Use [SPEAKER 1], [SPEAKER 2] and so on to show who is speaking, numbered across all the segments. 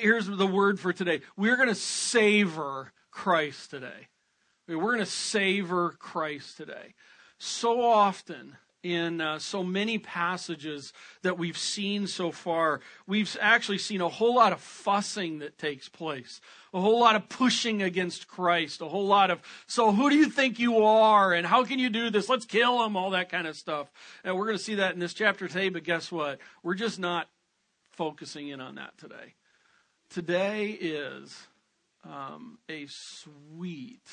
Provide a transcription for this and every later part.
[SPEAKER 1] Here's the word for today. We're going to savor Christ today. We're going to savor Christ today. So often, in uh, so many passages that we've seen so far, we've actually seen a whole lot of fussing that takes place, a whole lot of pushing against Christ, a whole lot of, so who do you think you are and how can you do this? Let's kill him, all that kind of stuff. And we're going to see that in this chapter today, but guess what? We're just not focusing in on that today. Today is um, a sweet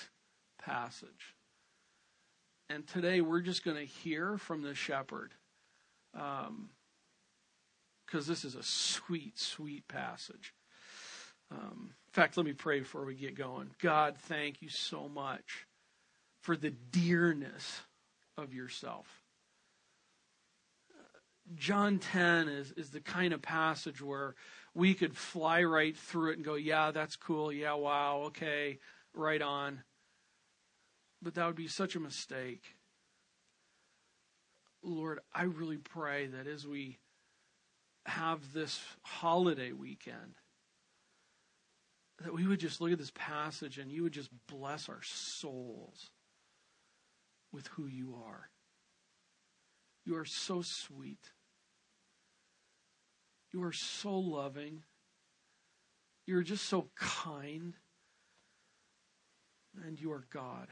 [SPEAKER 1] passage and today we're just going to hear from the shepherd. Because um, this is a sweet, sweet passage. Um, in fact, let me pray before we get going. God, thank you so much for the dearness of yourself. John 10 is, is the kind of passage where we could fly right through it and go, yeah, that's cool. Yeah, wow, okay, right on. But that would be such a mistake. Lord, I really pray that as we have this holiday weekend, that we would just look at this passage and you would just bless our souls with who you are. You are so sweet. You are so loving. You're just so kind. And you are God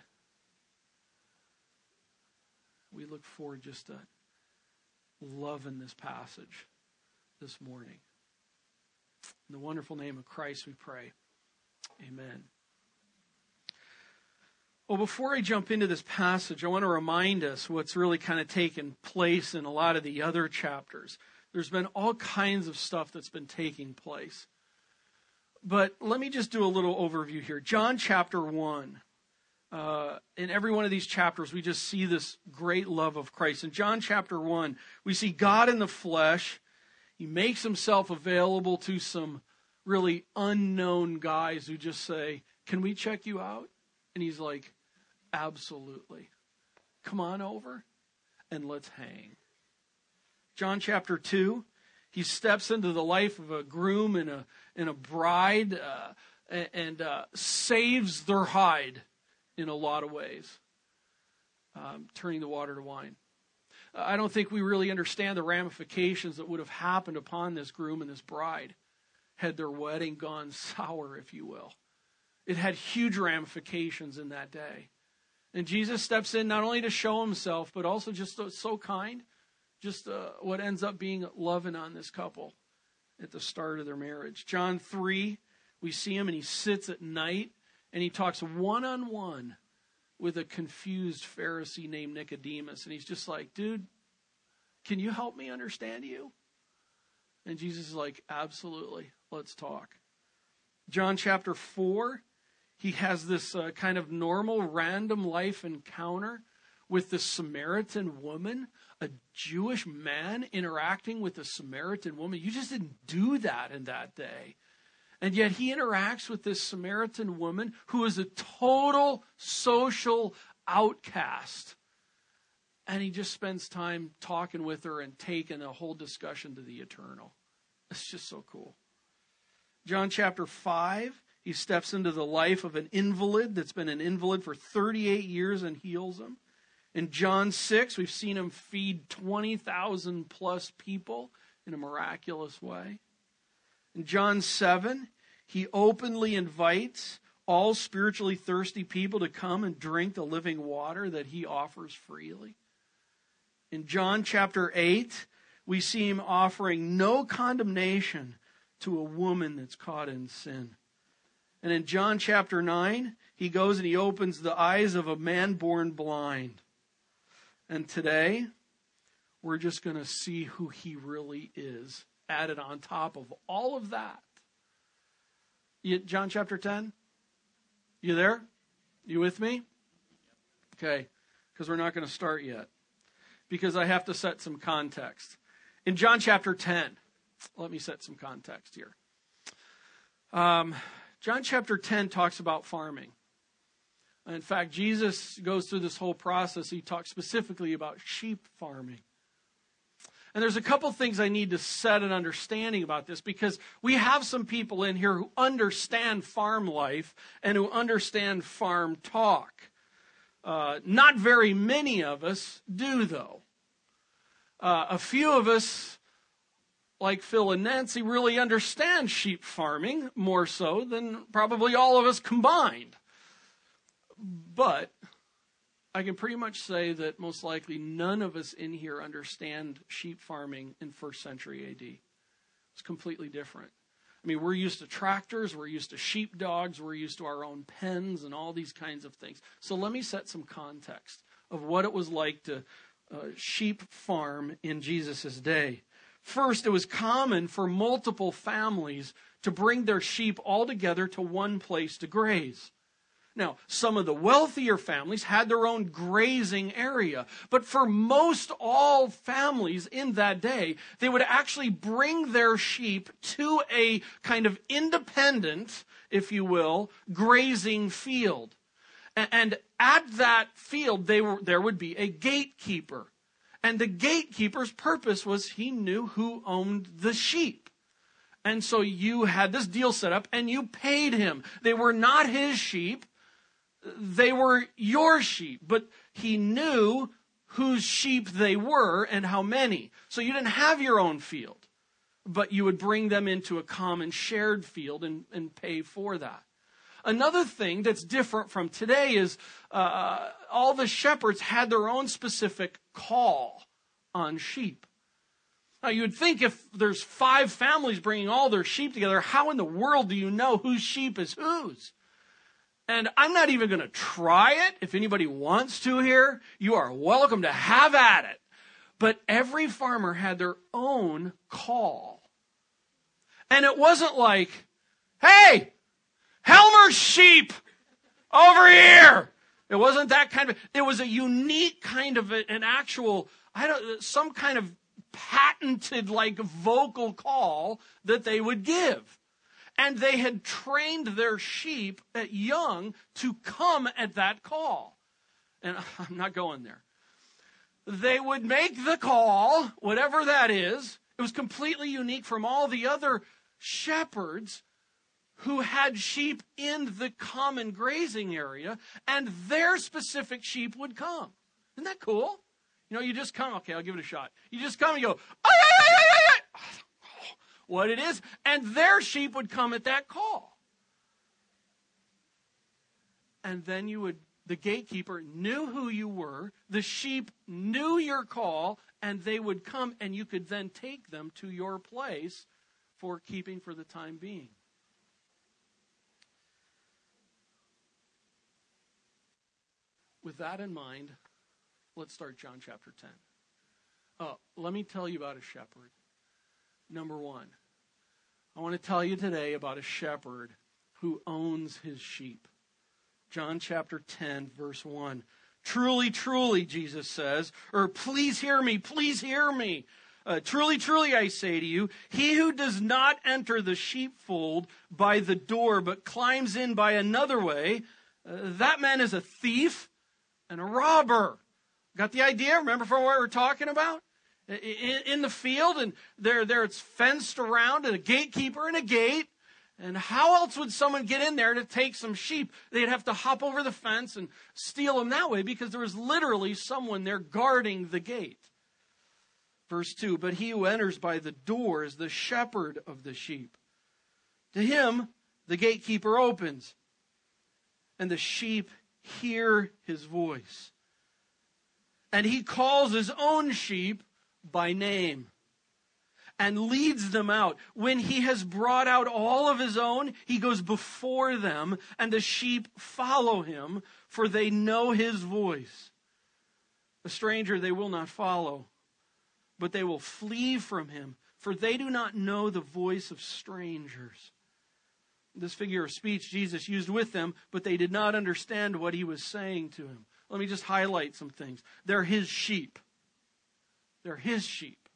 [SPEAKER 1] we look forward just to loving this passage this morning. In the wonderful name of Christ, we pray. Amen. Well, before I jump into this passage, I want to remind us what's really kind of taken place in a lot of the other chapters. There's been all kinds of stuff that's been taking place. But let me just do a little overview here. John chapter 1 uh, in every one of these chapters, we just see this great love of Christ. In John chapter 1, we see God in the flesh. He makes himself available to some really unknown guys who just say, Can we check you out? And he's like, Absolutely. Come on over and let's hang. John chapter 2, he steps into the life of a groom and a, and a bride uh, and, uh, saves their hide in a lot of ways, um, turning the water to wine. I don't think we really understand the ramifications that would have happened upon this groom and this bride had their wedding gone sour, if you will. It had huge ramifications in that day. And Jesus steps in not only to show himself, but also just so kind, just uh, what ends up being loving on this couple at the start of their marriage. John 3, we see him and he sits at night and he talks one on one with a confused Pharisee named Nicodemus. And he's just like, dude, can you help me understand you? And Jesus is like, absolutely, let's talk. John chapter 4, he has this uh, kind of normal, random life encounter with the Samaritan woman, a Jewish man interacting with a Samaritan woman. You just didn't do that in that day. And yet he interacts with this Samaritan woman who is a total social outcast. And he just spends time talking with her and taking a whole discussion to the eternal. It's just so cool. John chapter 5, he steps into the life of an invalid that's been an invalid for 38 years and heals him. In John 6, we've seen him feed 20,000 plus people in a miraculous way. In John 7, he openly invites all spiritually thirsty people to come and drink the living water that he offers freely. In John chapter 8, we see him offering no condemnation to a woman that's caught in sin. And in John chapter 9, he goes and he opens the eyes of a man born blind. And today, we're just going to see who he really is added on top of all of that. You, John chapter 10? You there? You with me? Okay, because we're not going to start yet. Because I have to set some context. In John chapter 10, let me set some context here. Um, John chapter 10 talks about farming. In fact, Jesus goes through this whole process. He talks specifically about sheep farming. And there's a couple things I need to set an understanding about this because we have some people in here who understand farm life and who understand farm talk. Uh, not very many of us do, though. Uh, a few of us, like Phil and Nancy, really understand sheep farming more so than probably all of us combined. But I can pretty much say that most likely none of us in here understand sheep farming in first century AD. It's completely different. I mean, we're used to tractors, we're used to sheep dogs, we're used to our own pens and all these kinds of things. So let me set some context of what it was like to uh, sheep farm in Jesus' day. First, it was common for multiple families to bring their sheep all together to one place to graze. Now, some of the wealthier families had their own grazing area, but for most all families in that day, they would actually bring their sheep to a kind of independent, if you will, grazing field. And at that field, were, there would be a gatekeeper. And the gatekeeper's purpose was he knew who owned the sheep. And so you had this deal set up and you paid him. They were not his sheep they were your sheep, but he knew whose sheep they were and how many. So you didn't have your own field, but you would bring them into a common shared field and, and pay for that. Another thing that's different from today is uh, all the shepherds had their own specific call on sheep. Now, you would think if there's five families bringing all their sheep together, how in the world do you know whose sheep is whose? And I'm not even going to try it. If anybody wants to here, you are welcome to have at it. But every farmer had their own call. And it wasn't like, hey, Helmer's sheep over here. It wasn't that kind of, it was a unique kind of an actual, I don't, some kind of patented like vocal call that they would give. And they had trained their sheep at young to come at that call. And I'm not going there. They would make the call, whatever that is. It was completely unique from all the other shepherds who had sheep in the common grazing area, and their specific sheep would come. Isn't that cool? You know, you just come, okay, I'll give it a shot. You just come and go, ay, ay, ay, ay, ay what it is, and their sheep would come at that call. And then you would, the gatekeeper knew who you were, the sheep knew your call, and they would come, and you could then take them to your place for keeping for the time being. With that in mind, let's start John chapter 10. Uh, let me tell you about a shepherd. Number one, I want to tell you today about a shepherd who owns his sheep. John chapter 10, verse 1. Truly, truly, Jesus says, or please hear me, please hear me. Uh, truly, truly, I say to you, he who does not enter the sheepfold by the door, but climbs in by another way, uh, that man is a thief and a robber. Got the idea? Remember from what we were talking about? In, the field, and there, there it's fenced around, and a gatekeeper and a gate. And how else would someone get in there to take some sheep? They'd have to hop over the fence and steal them that way because there was literally someone there guarding the gate. Verse 2 But he who enters by the door is the shepherd of the sheep. To him, the gatekeeper opens, and the sheep hear his voice. And he calls his own sheep by name and leads them out. When he has brought out all of his own, he goes before them, and the sheep follow him, for they know his voice. A stranger they will not follow, but they will flee from him, for they do not know the voice of strangers. This figure of speech Jesus used with them, but they did not understand what he was saying to him. Let me just highlight some things. They're his sheep. They're his sheep.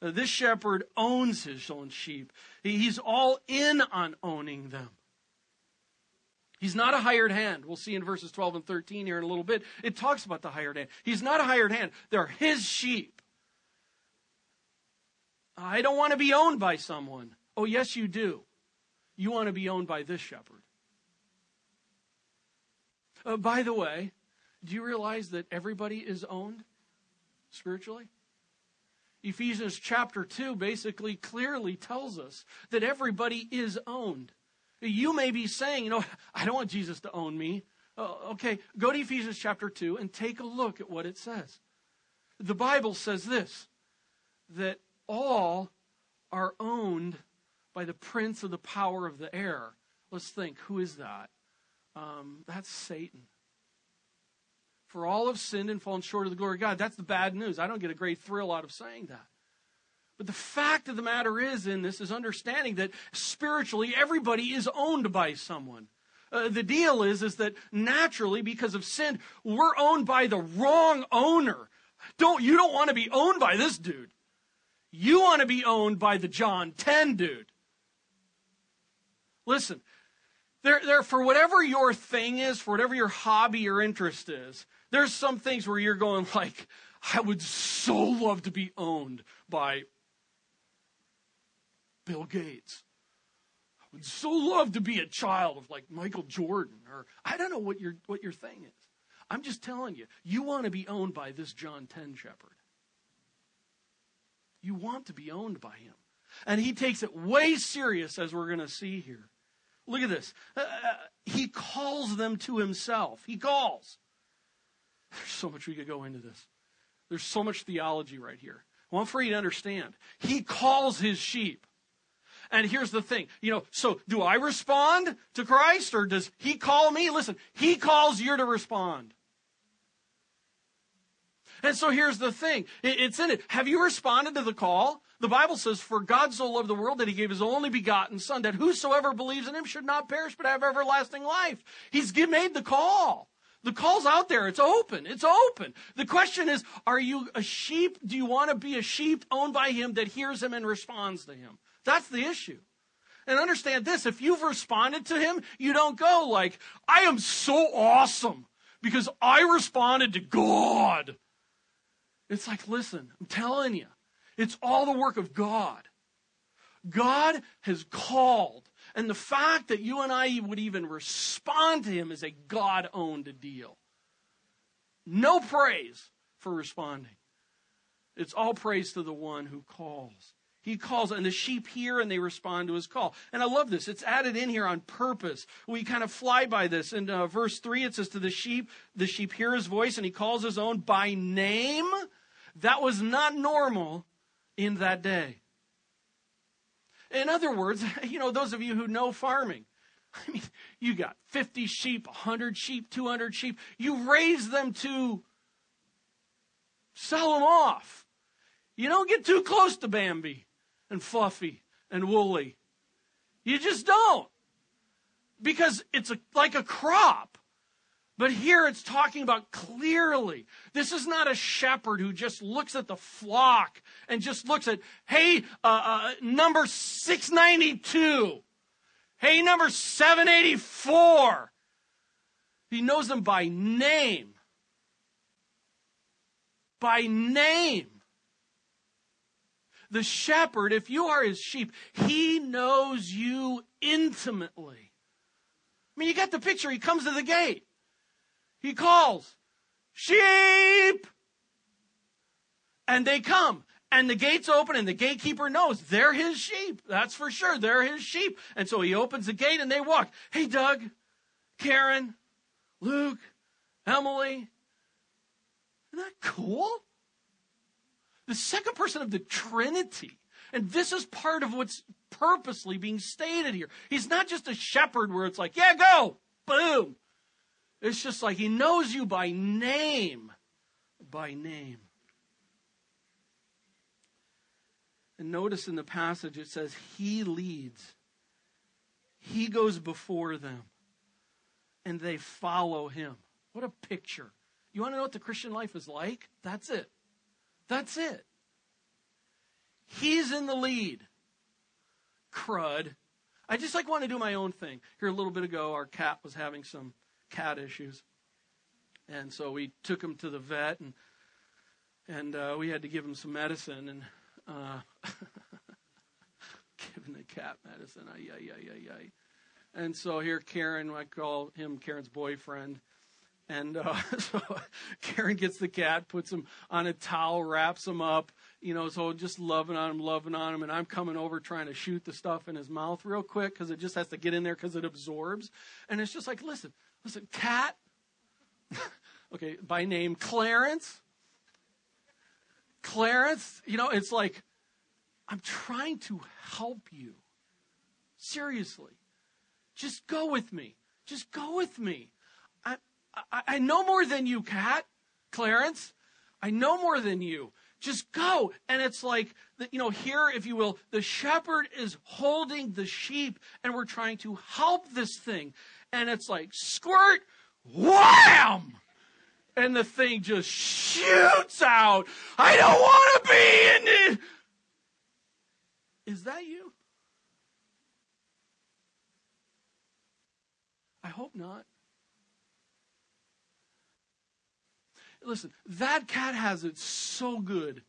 [SPEAKER 1] This shepherd owns his own sheep. He's all in on owning them. He's not a hired hand. We'll see in verses 12 and 13 here in a little bit. It talks about the hired hand. He's not a hired hand. They're his sheep. I don't want to be owned by someone. Oh, yes, you do. You want to be owned by this shepherd. Uh, by the way, do you realize that everybody is owned spiritually? Ephesians chapter 2 basically clearly tells us that everybody is owned. You may be saying, you know, I don't want Jesus to own me. Uh, okay, go to Ephesians chapter 2 and take a look at what it says. The Bible says this that all are owned by the prince of the power of the air. Let's think who is that? Um, that's Satan. For all have sinned and fallen short of the glory of God. That's the bad news. I don't get a great thrill out of saying that. But the fact of the matter is, in this, is understanding that spiritually everybody is owned by someone. Uh, the deal is, is that naturally, because of sin, we're owned by the wrong owner. Don't you don't want to be owned by this dude. You want to be owned by the John 10 dude. Listen, there, there, for whatever your thing is, for whatever your hobby or interest is, there's some things where you're going like, I would so love to be owned by Bill Gates. I would so love to be a child of like Michael Jordan or I don't know what your what your thing is. I'm just telling you, you want to be owned by this John 10 shepherd. You want to be owned by him. And he takes it way serious as we're going to see here. Look at this. Uh, uh, he calls them to himself. He calls. There's so much we could go into this. There's so much theology right here. I want for you to understand. He calls his sheep. And here's the thing, you know, so do I respond to Christ or does he call me? Listen, he calls you to respond. And so here's the thing. It's in it. Have you responded to the call? The Bible says, For God so loved the world that he gave his only begotten Son, that whosoever believes in him should not perish but have everlasting life. He's made the call. The call's out there. It's open. It's open. The question is, are you a sheep? Do you want to be a sheep owned by him that hears him and responds to him? That's the issue. And understand this, if you've responded to him, you don't go like, I am so awesome because I responded to God. It's like, listen, I'm telling you, it's all the work of God. God has called. And the fact that you and I would even respond to him is a God owned deal. No praise for responding. It's all praise to the one who calls. He calls, and the sheep hear and they respond to his call. And I love this. It's added in here on purpose. We kind of fly by this. In uh, verse 3, it says, To the sheep, the sheep hear his voice, and he calls his own by name. That was not normal in that day. In other words, you know, those of you who know farming, I mean, you got 50 sheep, 100 sheep, 200 sheep. You raise them to sell them off. You don't get too close to Bambi and Fluffy and Woolly. You just don't. Because it's a, like a crop. But here it's talking about clearly. This is not a shepherd who just looks at the flock and just looks at, hey, uh, uh, number 692. Hey, number 784. He knows them by name. By name. The shepherd, if you are his sheep, he knows you intimately. I mean, you got the picture. He comes to the gate. He calls, sheep! And they come. And the gates open, and the gatekeeper knows they're his sheep. That's for sure. They're his sheep. And so he opens the gate and they walk. Hey, Doug, Karen, Luke, Emily. Isn't that cool? The second person of the Trinity. And this is part of what's purposely being stated here. He's not just a shepherd where it's like, yeah, go, boom. It's just like he knows you by name. By name. And notice in the passage it says, He leads. He goes before them. And they follow him. What a picture. You want to know what the Christian life is like? That's it. That's it. He's in the lead. Crud. I just like want to do my own thing. Here a little bit ago, our cat was having some cat issues. And so we took him to the vet, and and uh, we had to give him some medicine. And uh, giving the cat medicine. Ay, ay, ay, ay, ay. And so here, Karen, I call him Karen's boyfriend. And uh, so Karen gets the cat, puts him on a towel, wraps him up, you know, so just loving on him, loving on him. And I'm coming over trying to shoot the stuff in his mouth real quick because it just has to get in there because it absorbs. And it's just like, listen, listen, cat, okay, by name, Clarence. Clarence, you know, it's like, I'm trying to help you. Seriously. Just go with me. Just go with me. I, I, I know more than you, Cat, Clarence. I know more than you. Just go. And it's like, you know, here, if you will, the shepherd is holding the sheep and we're trying to help this thing. And it's like, squirt, wham! And the thing just shoots out. I don't want to be in it. Is that you? I hope not. Listen, that cat has it so good.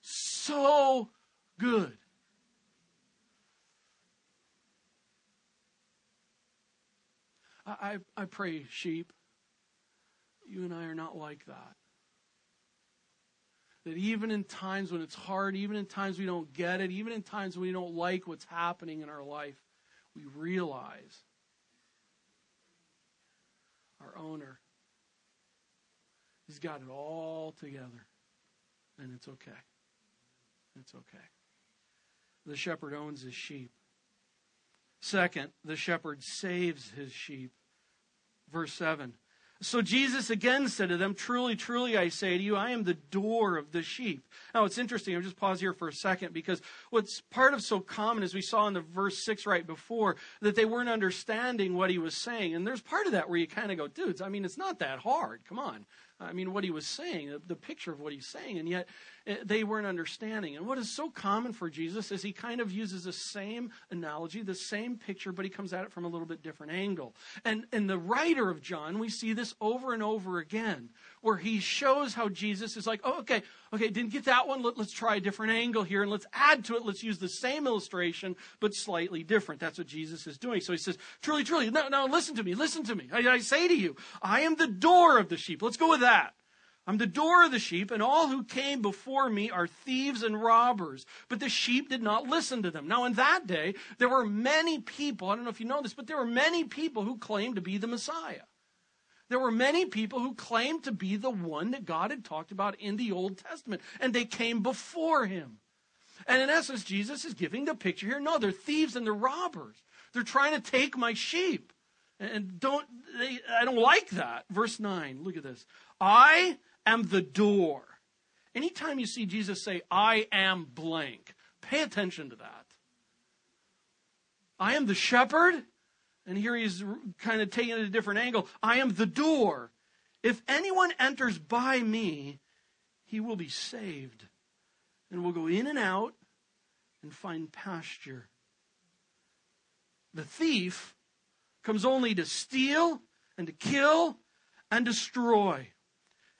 [SPEAKER 1] So good. I, I, I pray, sheep, you and I are not like that. That even in times when it's hard, even in times we don't get it, even in times when we don't like what's happening in our life, we realize our owner. He's got it all together. And it's okay. It's okay. The shepherd owns his sheep. Second, the shepherd saves his sheep. Verse 7 so Jesus again said to them, Truly, truly, I say to you, I am the door of the sheep. Now, it's interesting. I'll just pause here for a second because what's part of so common, as we saw in the verse 6 right before, that they weren't understanding what he was saying. And there's part of that where you kind of go, dudes, I mean, it's not that hard. Come on. I mean, what he was saying, the picture of what he's saying, and yet eh, they weren't understanding. And what is so common for Jesus is he kind of uses the same analogy, the same picture, but he comes at it from a little bit different angle. And in the writer of John, we see this over and over again, where he shows how Jesus is like, oh, okay, okay, didn't get that one. Let, us try a different angle here and let's add to it. Let's use the same illustration, but slightly different. That's what Jesus is doing. So he says, truly, truly, no, no, listen to me, listen to me. I, I say to you, I am the door of the sheep. Let's go with that. I'm the door of the sheep, and all who came before me are thieves and robbers. But the sheep did not listen to them. Now, in that day, there were many people, I don't know if you know this, but there were many people who claimed to be the Messiah. There were many people who claimed to be the one that God had talked about in the Old Testament, and they came before him. And in essence, Jesus is giving the picture here. No, they're thieves and they're robbers. They're trying to take my sheep. And don't they, I don't like that. Verse 9, look at this. I am the door. Anytime you see Jesus say, I am blank, pay attention to that. I am the shepherd, and here he's kind of taking it a different angle. I am the door. If anyone enters by me, he will be saved and will go in and out and find pasture. The thief comes only to steal and to kill and destroy.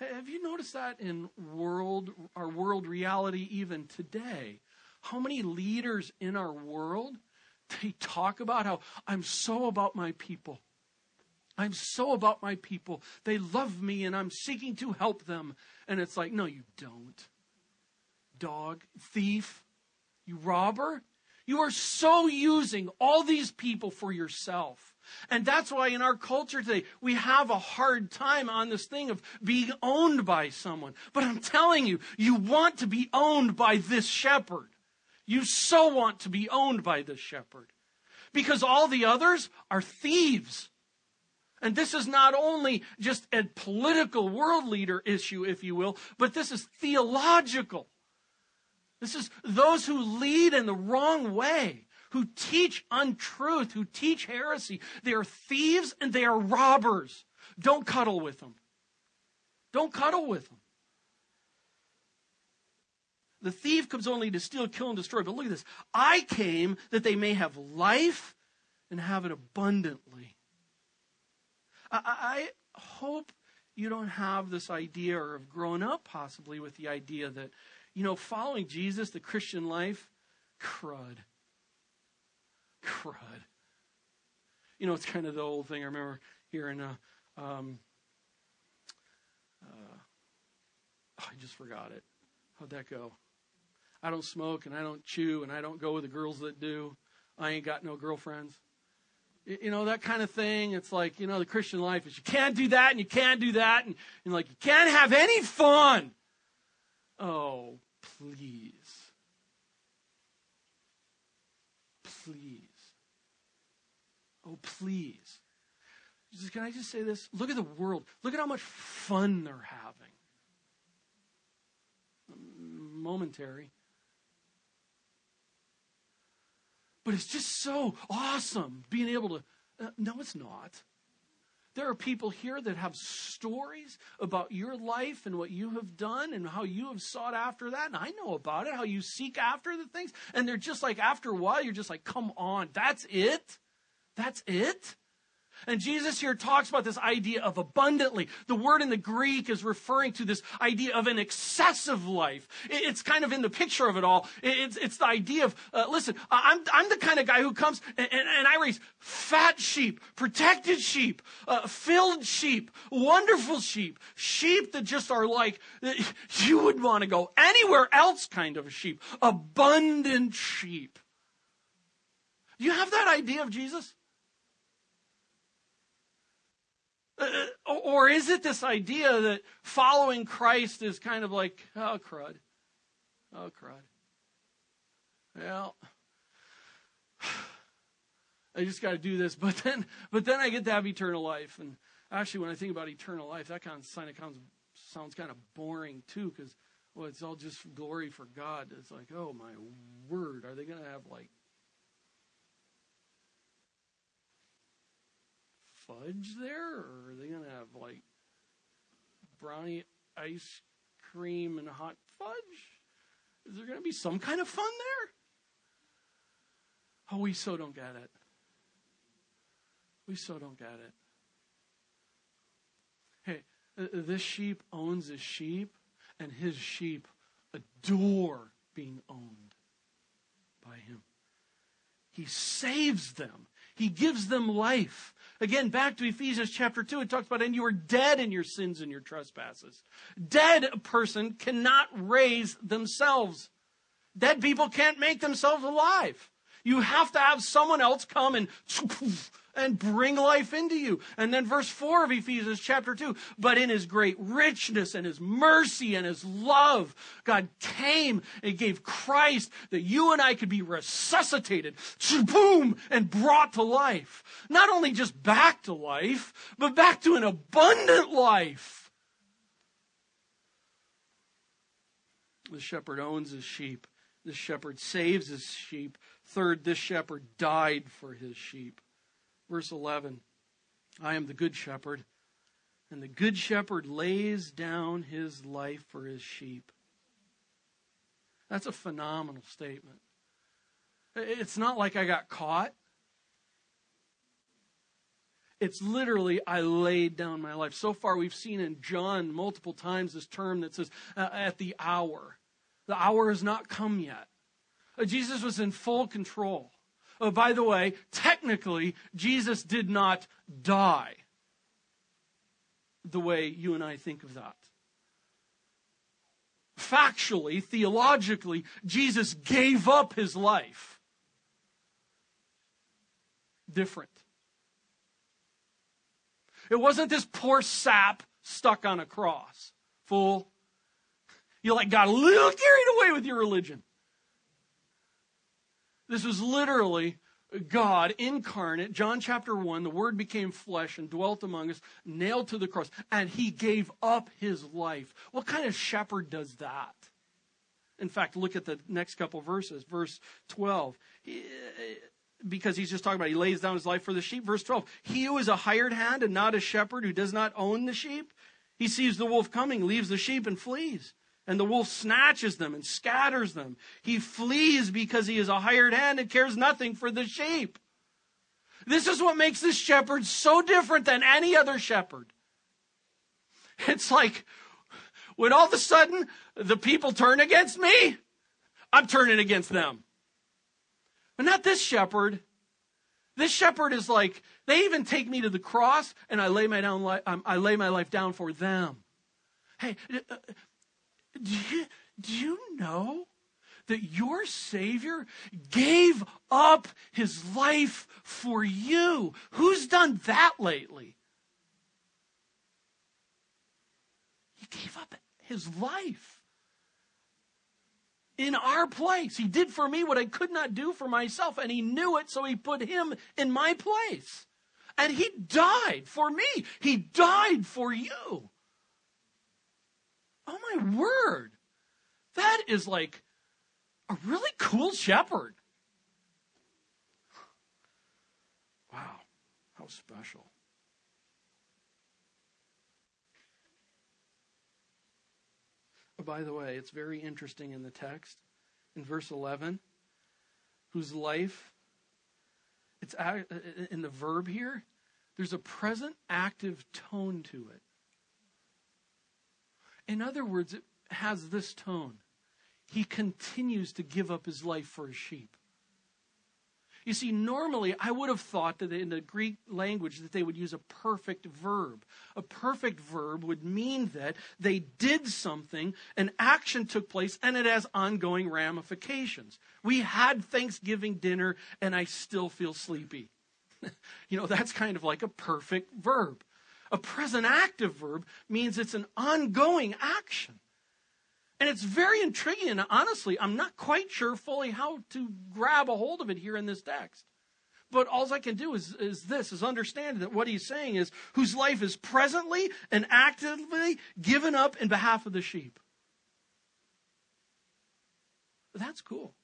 [SPEAKER 1] Have you noticed that in world our world reality even today? How many leaders in our world they talk about how I'm so about my people. I'm so about my people. They love me and I'm seeking to help them. And it's like, no, you don't. Dog, thief, you robber. You are so using all these people for yourself. And that's why in our culture today, we have a hard time on this thing of being owned by someone. But I'm telling you, you want to be owned by this shepherd. You so want to be owned by this shepherd because all the others are thieves. And this is not only just a political world leader issue, if you will, but this is theological. This is those who lead in the wrong way, who teach untruth, who teach heresy. They are thieves and they are robbers. Don't cuddle with them. Don't cuddle with them. The thief comes only to steal, kill, and destroy. But look at this. I came that they may have life and have it abundantly. I, I hope you don't have this idea or have grown up possibly with the idea that, you know, following Jesus, the Christian life, Crud. Crud. You know, it's kind of the old thing. I remember hearing, uh, um, uh, I just forgot it. How'd that go? I don't smoke and I don't chew and I don't go with the girls that do. I ain't got no girlfriends. You know, that kind of thing. It's like, you know, the Christian life is you can't do that and you can't do that and, and like you can't have any fun. Oh, please. Please. Oh, please. Can I just say this? Look at the world. Look at how much fun they're having. Momentary. But it's just so awesome being able to. Uh, no, it's not. There are people here that have stories about your life and what you have done and how you have sought after that. And I know about it, how you seek after the things. And they're just like, after a while, you're just like, come on, that's it? That's it? And Jesus here talks about this idea of abundantly. The word in the Greek is referring to this idea of an excessive life. It's kind of in the picture of it all. It's, it's the idea of, uh, listen, I'm, I'm the kind of guy who comes and, and, and I raise fat sheep, protected sheep, uh, filled sheep, wonderful sheep, sheep that just are like, you wouldn't want to go anywhere else kind of a sheep, abundant sheep. Do you have that idea of Jesus? Uh, Uh, uh, or is it this idea that following Christ is kind of like, oh, crud. Oh, crud. Well, I just got to do this, but then, but then I get to have eternal life. And actually, when I think about eternal life, that kind of kind of sounds kind of boring too, because well, it's all just glory for God. It's like, oh my word, are they going to have like fudge there, or are they to have like brownie ice cream and hot fudge? Is there to be some kind of fun there? Oh, we so don't get it. We so don't get it. Hey, uh, uh, this sheep owns his sheep, and his sheep adore being owned by him. He saves them. He gives them life. Again, back to Ephesians chapter 2, it talks about, and you were dead in your sins and your trespasses. Dead person cannot raise themselves. Dead people can't make themselves alive. You have to have someone else come and and bring life into you. And then verse 4 of Ephesians chapter 2, but in his great richness and his mercy and his love, God came and gave Christ that you and I could be resuscitated, boom, and brought to life. Not only just back to life, but back to an abundant life. The shepherd owns his sheep. The shepherd saves his sheep. Third, this shepherd died for his sheep. Verse 11 I am the good shepherd, and the good shepherd lays down his life for his sheep. That's a phenomenal statement. It's not like I got caught. It's literally, I laid down my life. So far, we've seen in John multiple times this term that says, uh, at the hour. The hour has not come yet. Uh, Jesus was in full control. Oh, by the way, technically, Jesus did not die the way you and I think of that. Factually, theologically, Jesus gave up his life. Different. It wasn't this poor sap stuck on a cross. Fool. You like got a little carried away with your religion. This was literally God incarnate, John chapter 1, the Word became flesh and dwelt among us, nailed to the cross, and he gave up his life. What kind of shepherd does that? In fact, look at the next couple verses. Verse 12. He, because he's just talking about he lays down his life for the sheep. Verse 12. He who is a hired hand and not a shepherd who does not own the sheep, he sees the wolf coming, leaves the sheep, and flees and the wolf snatches them and scatters them. He flees because he is a hired hand and cares nothing for the sheep. This is what makes this shepherd so different than any other shepherd. It's like when all of a sudden the people turn against me, I'm turning against them. But not this shepherd. This shepherd is like, they even take me to the cross and I lay my, down, um, I lay my life down for them. Hey, uh, do you, do you know that your Savior gave up his life for you? Who's done that lately? He gave up his life in our place. He did for me what I could not do for myself, and he knew it, so he put him in my place. And he died for me. He died for you. Oh my word. That is like a really cool shepherd. Wow, how special. Oh, by the way, it's very interesting in the text in verse 11 whose life it's in the verb here there's a present active tone to it in other words it has this tone he continues to give up his life for his sheep. You see, normally I would have thought that in the Greek language that they would use a perfect verb. A perfect verb would mean that they did something, an action took place, and it has ongoing ramifications. We had Thanksgiving dinner, and I still feel sleepy. you know, that's kind of like a perfect verb. A present active verb means it's an ongoing action. And it's very intriguing. And honestly, I'm not quite sure fully how to grab a hold of it here in this text. But all I can do is, is this, is understand that what he's saying is whose life is presently and actively given up in behalf of the sheep. That's cool.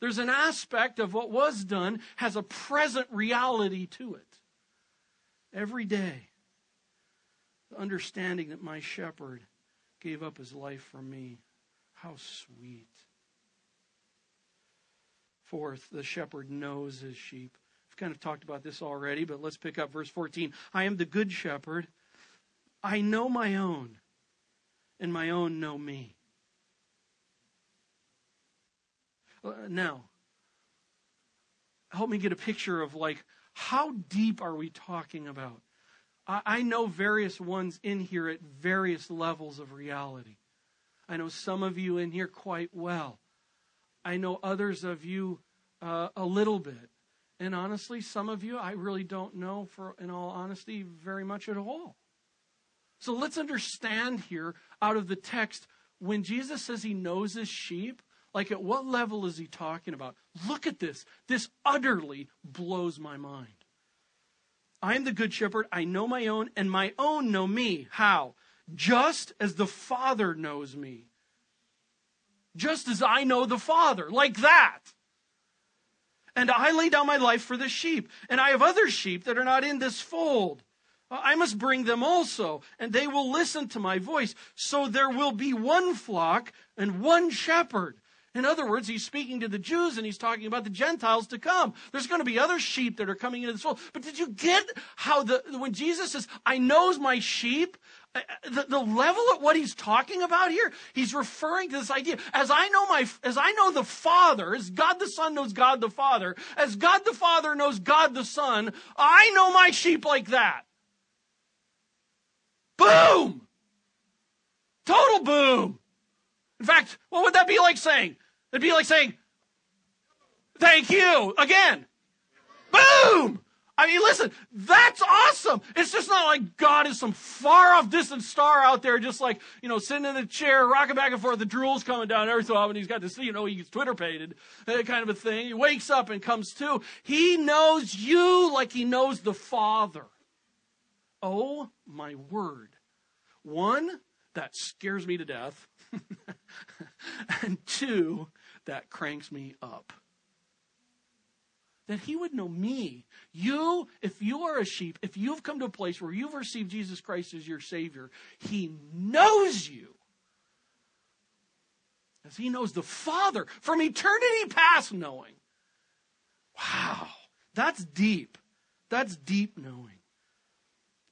[SPEAKER 1] There's an aspect of what was done has a present reality to it. Every day, the understanding that my shepherd gave up his life for me. How sweet. Fourth, the shepherd knows his sheep. I've kind of talked about this already, but let's pick up verse 14. I am the good shepherd. I know my own, and my own know me. Uh, now, help me get a picture of like, how deep are we talking about? I know various ones in here at various levels of reality. I know some of you in here quite well. I know others of you uh, a little bit. And honestly, some of you I really don't know, for in all honesty, very much at all. So let's understand here out of the text when Jesus says he knows his sheep, like at what level is he talking about? Look at this. This utterly blows my mind. I am the good shepherd. I know my own, and my own know me. How? Just as the Father knows me. Just as I know the Father. Like that. And I lay down my life for the sheep. And I have other sheep that are not in this fold. Uh, I must bring them also, and they will listen to my voice. So there will be one flock and one shepherd. In other words, he's speaking to the Jews and he's talking about the Gentiles to come. There's going to be other sheep that are coming into this fold. But did you get how the, when Jesus says, I knows my sheep, uh, the, the level of what he's talking about here, he's referring to this idea. As I know my, as I know the Father, as God the Son knows God the Father, as God the Father knows God the Son, I know my sheep like that. Boom! Total boom! In fact, what would that be like saying? It'd be like saying, thank you again. Boom! I mean, listen, that's awesome. It's just not like God is some far off distant star out there, just like, you know, sitting in a chair, rocking back and forth, the drool's coming down every so often. He's got this, you know, he's Twitter pated, that uh, kind of a thing. He wakes up and comes to. He knows you like he knows the Father. Oh, my word. One, that scares me to death. and two, that cranks me up. That he would know me. You, if you are a sheep, if you've come to a place where you've received Jesus Christ as your Savior, he knows you. As he knows the Father from eternity past knowing. Wow, that's deep. That's deep knowing.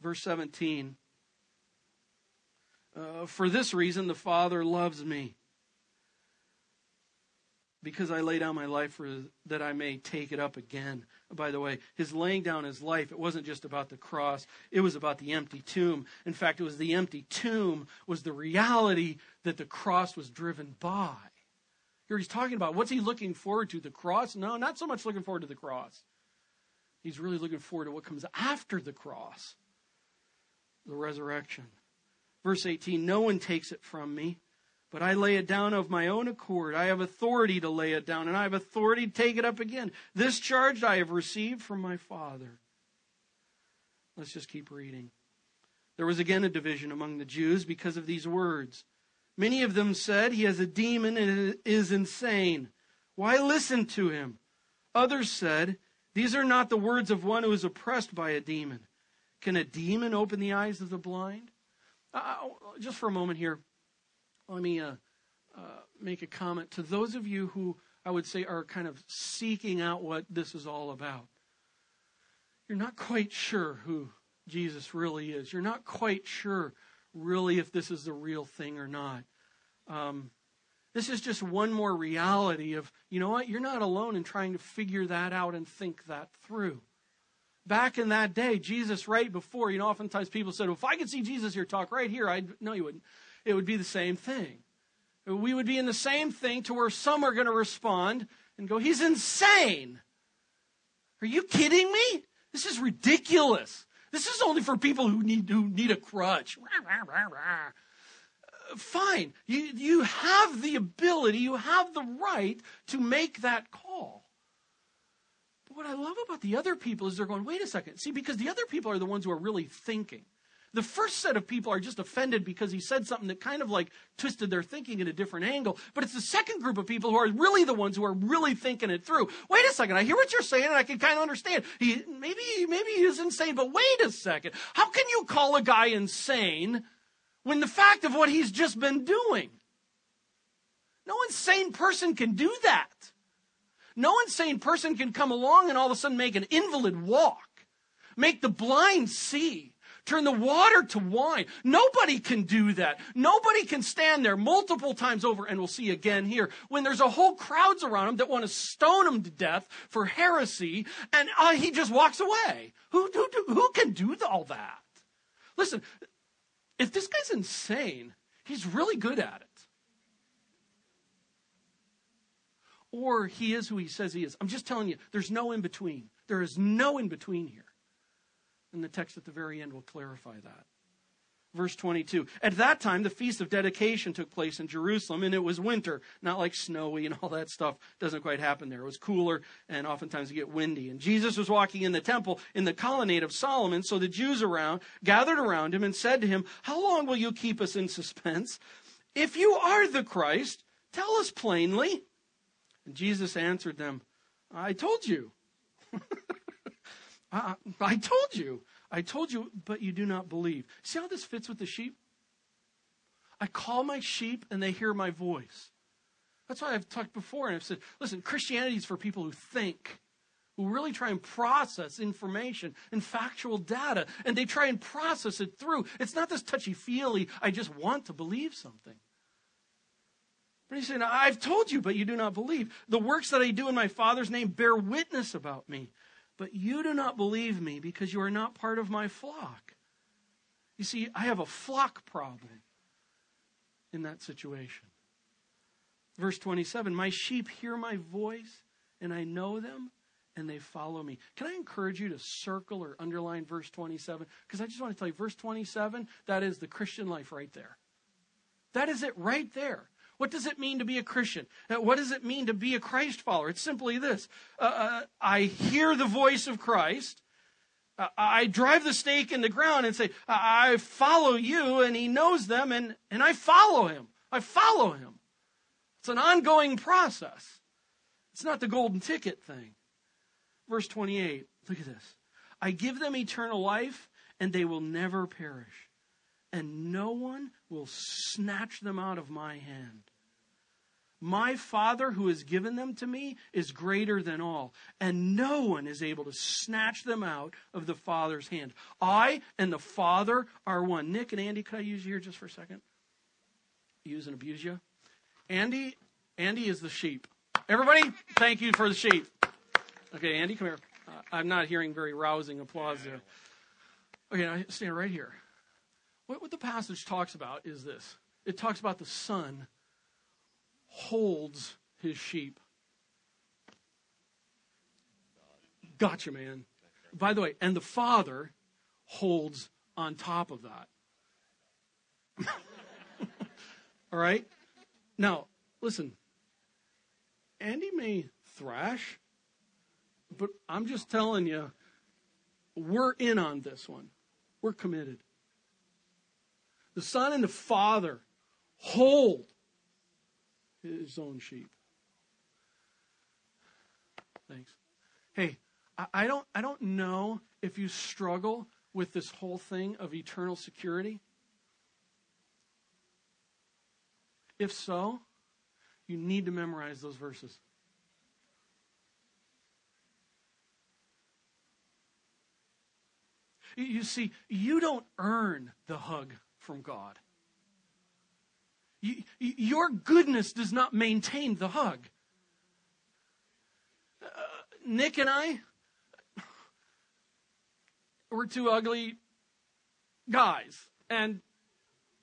[SPEAKER 1] Verse 17. Uh, for this reason, the Father loves me because I lay down my life for that I may take it up again. By the way, his laying down his life, it wasn't just about the cross, it was about the empty tomb. In fact, it was the empty tomb was the reality that the cross was driven by. Here he's talking about what's he looking forward to? The cross? No, not so much looking forward to the cross. He's really looking forward to what comes after the cross the resurrection. Verse 18 No one takes it from me but I lay it down of my own accord. I have authority to lay it down, and I have authority to take it up again. This charge I have received from my Father. Let's just keep reading. There was again a division among the Jews because of these words. Many of them said, He has a demon and is insane. Why listen to him? Others said, These are not the words of one who is oppressed by a demon. Can a demon open the eyes of the blind? Uh, just for a moment here let me uh, uh, make a comment to those of you who I would say are kind of seeking out what this is all about. You're not quite sure who Jesus really is. You're not quite sure really if this is the real thing or not. Um, this is just one more reality of, you know what, you're not alone in trying to figure that out and think that through. Back in that day, Jesus, right before, you know, oftentimes people said, well, if I could see Jesus here talk right here, I'd, no, you wouldn't it would be the same thing. We would be in the same thing to where some are going to respond and go, He's insane. Are you kidding me? This is ridiculous. This is only for people who need, who need a crutch. Fine. You, you have the ability, you have the right to make that call. But what I love about the other people is they're going, wait a second. See, because the other people are the ones who are really thinking. The first set of people are just offended because he said something that kind of like twisted their thinking in a different angle. But it's the second group of people who are really the ones who are really thinking it through. Wait a second, I hear what you're saying and I can kind of understand. He, maybe, maybe he is insane, but wait a second. How can you call a guy insane when the fact of what he's just been doing? No insane person can do that. No insane person can come along and all of a sudden make an invalid walk, make the blind see, turn the water to wine. Nobody can do that. Nobody can stand there multiple times over, and we'll see again here, when there's a whole crowds around him that want to stone him to death for heresy, and uh, he just walks away. Who, who, who can do all that? Listen, if this guy's insane, he's really good at it. Or he is who he says he is. I'm just telling you, there's no in between. There is no in between here. And the text at the very end will clarify that. Verse 22. At that time, the feast of dedication took place in Jerusalem, and it was winter, not like snowy and all that stuff. Doesn't quite happen there. It was cooler, and oftentimes it get windy. And Jesus was walking in the temple in the colonnade of Solomon. So the Jews around gathered around him and said to him, How long will you keep us in suspense? If you are the Christ, tell us plainly. And Jesus answered them, I told you. I, I told you. I told you, but you do not believe. See how this fits with the sheep? I call my sheep and they hear my voice. That's why I've talked before and I've said, listen, Christianity is for people who think, who really try and process information and factual data, and they try and process it through. It's not this touchy feely, I just want to believe something. But he's saying, I've told you, but you do not believe. The works that I do in my Father's name bear witness about me. But you do not believe me because you are not part of my flock. You see, I have a flock problem in that situation. Verse 27 My sheep hear my voice, and I know them, and they follow me. Can I encourage you to circle or underline verse 27? Because I just want to tell you, verse 27, that is the Christian life right there. That is it right there. What does it mean to be a Christian? Uh, what does it mean to be a Christ follower? It's simply this uh, uh, I hear the voice of Christ. Uh, I drive the stake in the ground and say, I follow you, and he knows them, and, and I follow him. I follow him. It's an ongoing process. It's not the golden ticket thing. Verse 28, look at this. I give them eternal life, and they will never perish, and no one will snatch them out of my hand. My Father who has given them to me is greater than all, and no one is able to snatch them out of the Father's hand. I and the Father are one. Nick and Andy, could I use you here just for a second? Use and abuse you. Andy, Andy is the sheep. Everybody, thank you for the sheep. Okay, Andy, come here. Uh, I'm not hearing very rousing applause there. Okay, now stand right here. What, what the passage talks about is this it talks about the son holds his sheep. Gotcha, man. By the way, and the father holds on top of that. All right? Now, listen. Andy may thrash, but I'm just telling you, we're in on this one. We're committed. The Son and the Father hold his own sheep. Thanks. Hey, I don't, I don't know if you struggle with this whole thing of eternal security. If so, you need to memorize those verses. You see, you don't earn the hug from God. You, your goodness does not maintain the hug. Uh, Nick and I, we're two ugly guys. And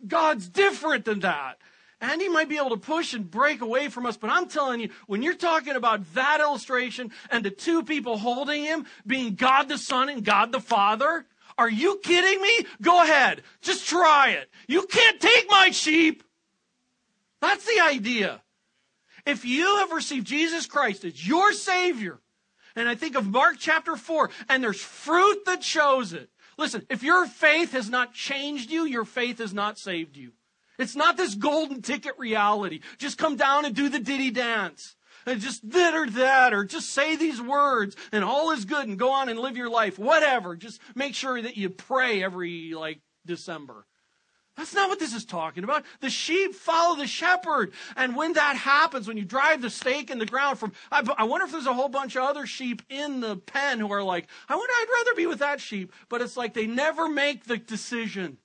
[SPEAKER 1] God's different than that. And he might be able to push and break away from us, but I'm telling you, when you're talking about that illustration and the two people holding him being God the Son and God the Father, are you kidding me? Go ahead. Just try it. You can't take my sheep. That's the idea. If you have received Jesus Christ as your Savior, and I think of Mark chapter 4, and there's fruit that shows it. Listen, if your faith has not changed you, your faith has not saved you. It's not this golden ticket reality. Just come down and do the ditty dance. And just that or that, or just say these words, and all is good, and go on and live your life. Whatever. Just make sure that you pray every, like, December. That's not what this is talking about. The sheep follow the shepherd. And when that happens, when you drive the stake in the ground from, I, I, wonder if there's a whole bunch of other sheep in the pen who are like, I wonder, I'd rather be with that sheep. But it's like they never make the decision.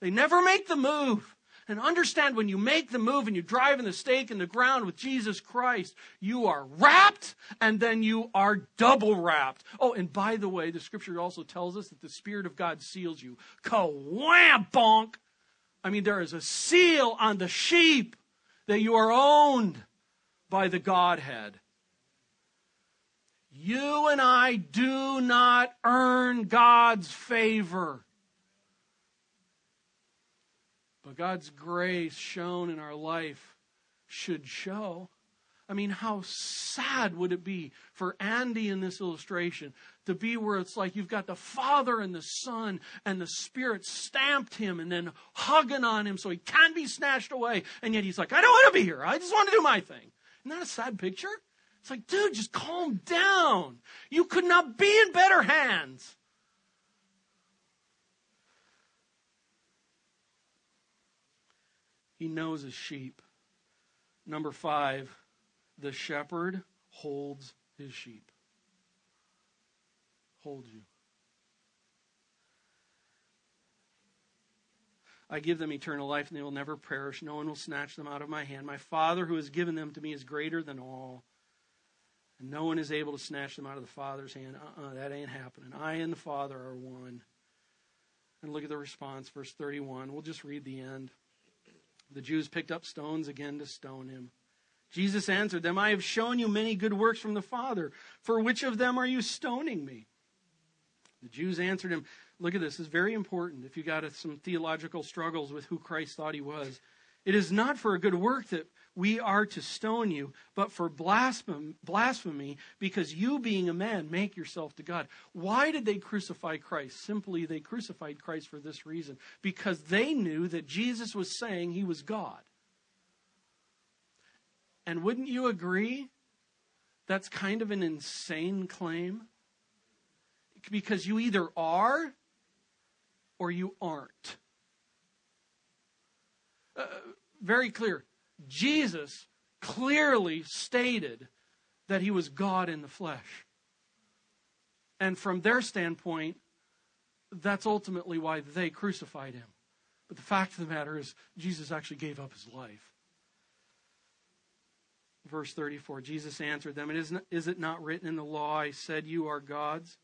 [SPEAKER 1] They never make the move. And understand when you make the move and you drive in the stake in the ground with Jesus Christ, you are wrapped and then you are double wrapped. Oh, and by the way, the scripture also tells us that the Spirit of God seals you. Ka-wham, bonk. I mean, there is a seal on the sheep that you are owned by the Godhead. You and I do not earn God's favor. But God's grace shown in our life should show. I mean, how sad would it be for Andy in this illustration to be where it's like you've got the Father and the Son and the Spirit stamped him and then hugging on him so he can't be snatched away. And yet he's like, I don't want to be here. I just want to do my thing. Isn't that a sad picture? It's like, dude, just calm down. You could not be in better hands. He knows his sheep. Number five, the shepherd holds his sheep. Holds you. I give them eternal life, and they will never perish. No one will snatch them out of my hand. My Father, who has given them to me, is greater than all. And no one is able to snatch them out of the Father's hand. Uh-uh, that ain't happening. I and the Father are one. And look at the response, verse 31. We'll just read the end. The Jews picked up stones again to stone him. Jesus answered them, I have shown you many good works from the Father. For which of them are you stoning me? The Jews answered him, Look at this, is very important if you got some theological struggles with who Christ thought he was. It is not for a good work that we are to stone you, but for blasphemy, because you, being a man, make yourself to God. Why did they crucify Christ? Simply, they crucified Christ for this reason because they knew that Jesus was saying he was God. And wouldn't you agree? That's kind of an insane claim. Because you either are or you aren't. Uh, very clear. Jesus clearly stated that he was God in the flesh. And from their standpoint, that's ultimately why they crucified him. But the fact of the matter is, Jesus actually gave up his life. Verse 34 Jesus answered them, Is, it not written in the law, I said you are gods?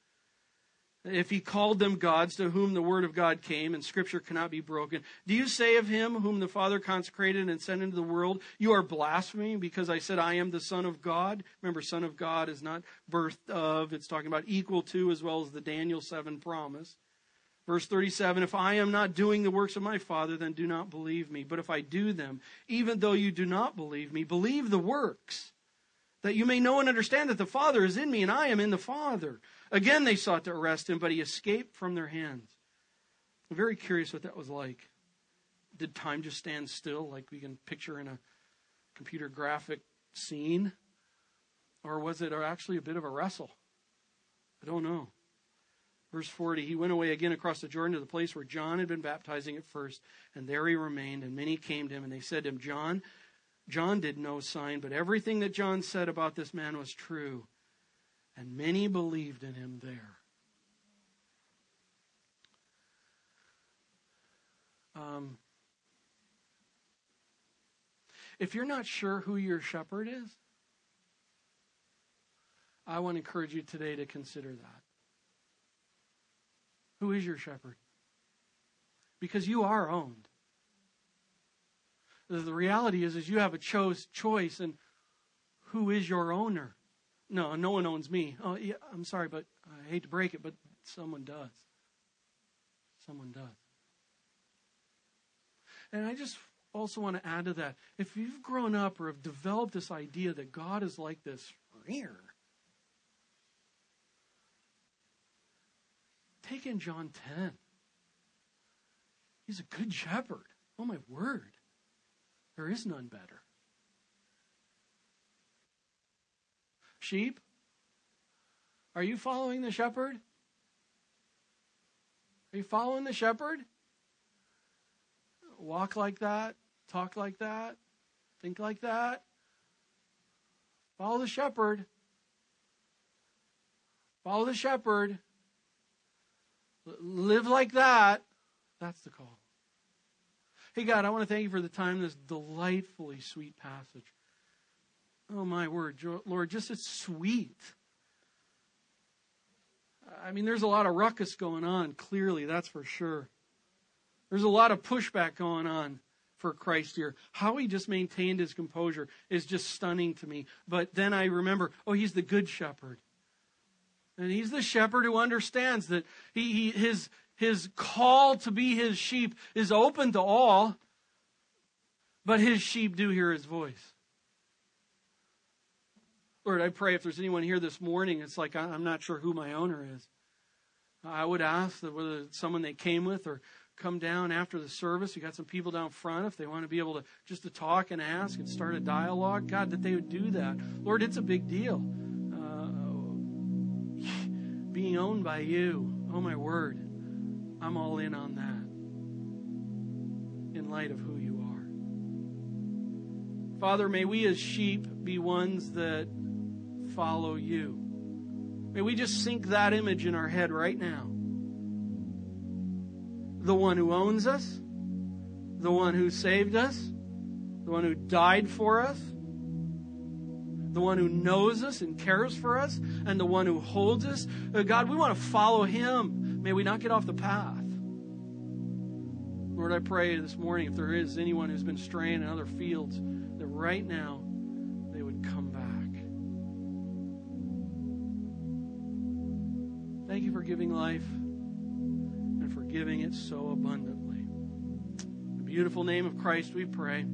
[SPEAKER 1] If he called them gods to whom the word of God came, and scripture cannot be broken, do you say of him whom the Father consecrated and sent into the world, you are blaspheming because I said I am the Son of God? Remember, Son of God is not birth of, it's talking about equal to as well as the Daniel 7 promise. Verse 37 If I am not doing the works of my Father, then do not believe me. But if I do them, even though you do not believe me, believe the works, that you may know and understand that the Father is in me and I am in the Father. Again, they sought to arrest him, but he escaped from their hands. I'm very curious what that was like. Did time just stand still, like we can picture in a computer graphic scene? Or was it actually a bit of a wrestle? I don't know. Verse 40 He went away again across the Jordan to the place where John had been baptizing at first, and there he remained. And many came to him, and they said to him, John, John did no sign, but everything that John said about this man was true and many believed in him there. Um, if you're not sure who your shepherd is, I want to encourage you today to consider that. Who is your shepherd? Because you are owned. The reality is, is you have a chose choice, and who is your owner? No, no one owns me. Oh, yeah, I'm sorry, but I hate to break it, but someone does. Someone does. And I just also want to add to that. If you've grown up or have developed this idea that God is like this, take in John 10. He's a good shepherd. Oh, my word. There is none better. Sheep, are you following the shepherd? Are you following the shepherd? Walk like that, talk like that, think like that. Follow the shepherd. Follow the shepherd. Live like that. That's the call. Hey, God, I want to thank you for the time, this delightfully sweet passage. Oh, my word, Lord, just it's sweet. I mean, there's a lot of ruckus going on, clearly, that's for sure. There's a lot of pushback going on for Christ here. How he just maintained his composure is just stunning to me. But then I remember, oh, he's the good shepherd. And he's the shepherd who understands that he, he, his, his call to be his sheep is open to all, but his sheep do hear his voice. Lord, I pray if there's anyone here this morning, it's like I'm not sure who my owner is. I would ask that whether it's someone they came with or come down after the service. You got some people down front if they want to be able to just to talk and ask and start a dialogue. God, that they would do that. Lord, it's a big deal. Uh, being owned by you. Oh my word, I'm all in on that. In light of who you are, Father, may we as sheep be ones that follow you. May we just sink that image in our head right now. The one who owns us, the one who saved us, the one who died for us, the one who knows us and cares for us, and the one who holds us. Uh, God, we want to follow him. May we not get off the path. Lord, I pray this morning if there is anyone who's been straying in other fields, that right now Thank you for giving life and for giving it so abundantly. In the beautiful name of Christ we pray.